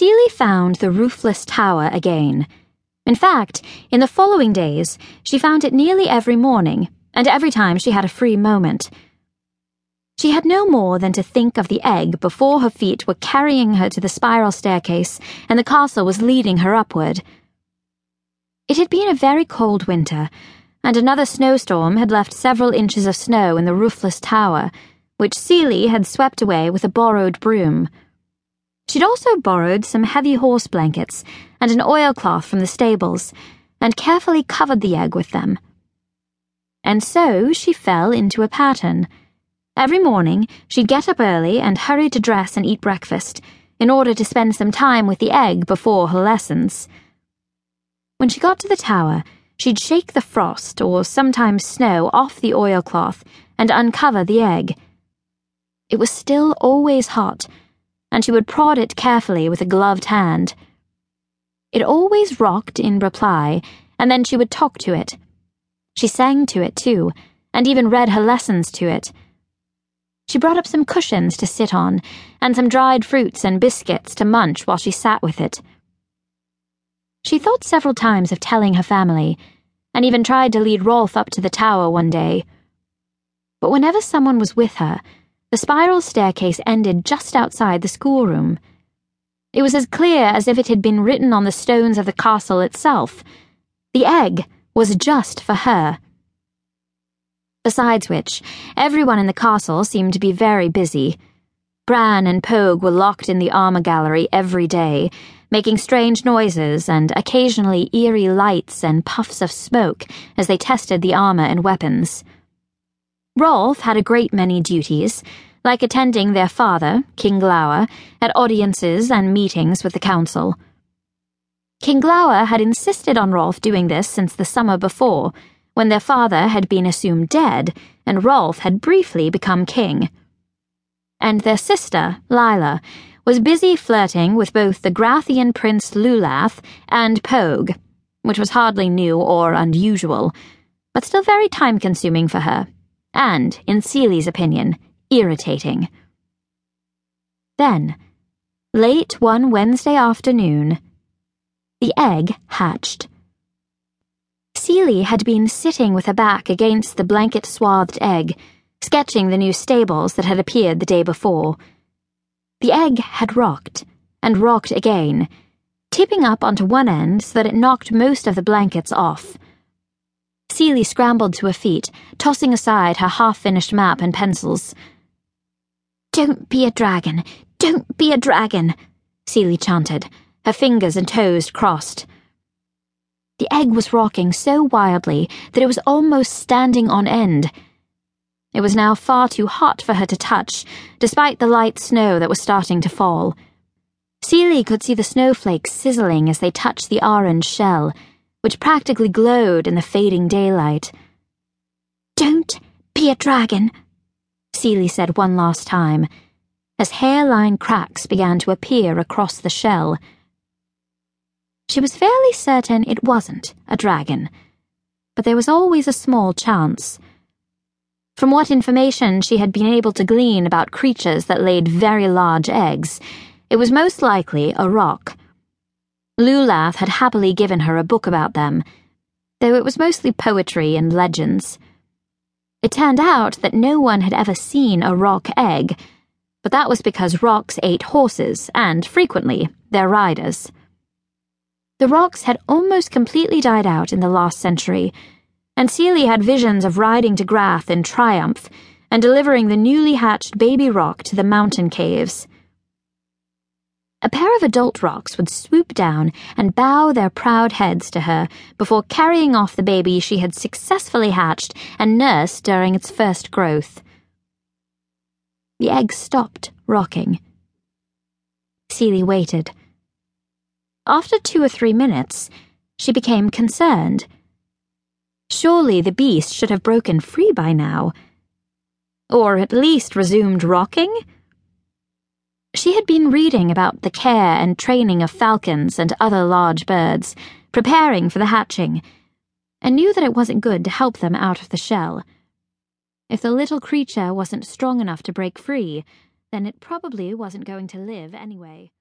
Celie found the roofless tower again. In fact, in the following days, she found it nearly every morning, and every time she had a free moment. She had no more than to think of the egg before her feet were carrying her to the spiral staircase and the castle was leading her upward. It had been a very cold winter, and another snowstorm had left several inches of snow in the roofless tower, which Celie had swept away with a borrowed broom. She'd also borrowed some heavy horse blankets and an oilcloth from the stables, and carefully covered the egg with them. And so she fell into a pattern. Every morning, she'd get up early and hurry to dress and eat breakfast, in order to spend some time with the egg before her lessons. When she got to the tower, she'd shake the frost or sometimes snow off the oilcloth and uncover the egg. It was still always hot and she would prod it carefully with a gloved hand. It always rocked in reply, and then she would talk to it. She sang to it, too, and even read her lessons to it. She brought up some cushions to sit on, and some dried fruits and biscuits to munch while she sat with it. She thought several times of telling her family, and even tried to lead Rolf up to the tower one day. But whenever someone was with her, the spiral staircase ended just outside the schoolroom. It was as clear as if it had been written on the stones of the castle itself. The egg was just for her. Besides which, everyone in the castle seemed to be very busy. Bran and Pogue were locked in the armor gallery every day, making strange noises and occasionally eerie lights and puffs of smoke as they tested the armor and weapons. Rolf had a great many duties, like attending their father, King Glower, at audiences and meetings with the council. King Glower had insisted on Rolf doing this since the summer before, when their father had been assumed dead and Rolf had briefly become king. And their sister, Lila, was busy flirting with both the Grathian prince Lulath and Pogue, which was hardly new or unusual, but still very time consuming for her and, in Celie's opinion, irritating. Then, late one Wednesday afternoon, the egg hatched. Celie had been sitting with her back against the blanket swathed egg, sketching the new stables that had appeared the day before. The egg had rocked, and rocked again, tipping up onto one end so that it knocked most of the blankets off. Celie scrambled to her feet, tossing aside her half finished map and pencils. Don't be a dragon! Don't be a dragon! Celie chanted, her fingers and toes crossed. The egg was rocking so wildly that it was almost standing on end. It was now far too hot for her to touch, despite the light snow that was starting to fall. Celie could see the snowflakes sizzling as they touched the orange shell which practically glowed in the fading daylight. Don't be a dragon, Celie said one last time, as hairline cracks began to appear across the shell. She was fairly certain it wasn't a dragon, but there was always a small chance. From what information she had been able to glean about creatures that laid very large eggs, it was most likely a roc. Lulath had happily given her a book about them, though it was mostly poetry and legends. It turned out that no one had ever seen a roc egg, but that was because rocs ate horses and, frequently, their riders. The rocs had almost completely died out in the last century, and Celie had visions of riding to Grath in triumph and delivering the newly hatched baby roc to the mountain caves. A pair of adult rocs would swoop down and bow their proud heads to her before carrying off the baby she had successfully hatched and nursed during its first growth. The egg stopped rocking. Celie waited. After two or three minutes, she became concerned. Surely the beast should have broken free by now. Or at least resumed rocking? She had been reading about the care and training of falcons and other large birds, preparing for the hatching, and knew that it wasn't good to help them out of the shell. If the little creature wasn't strong enough to break free, then it probably wasn't going to live anyway.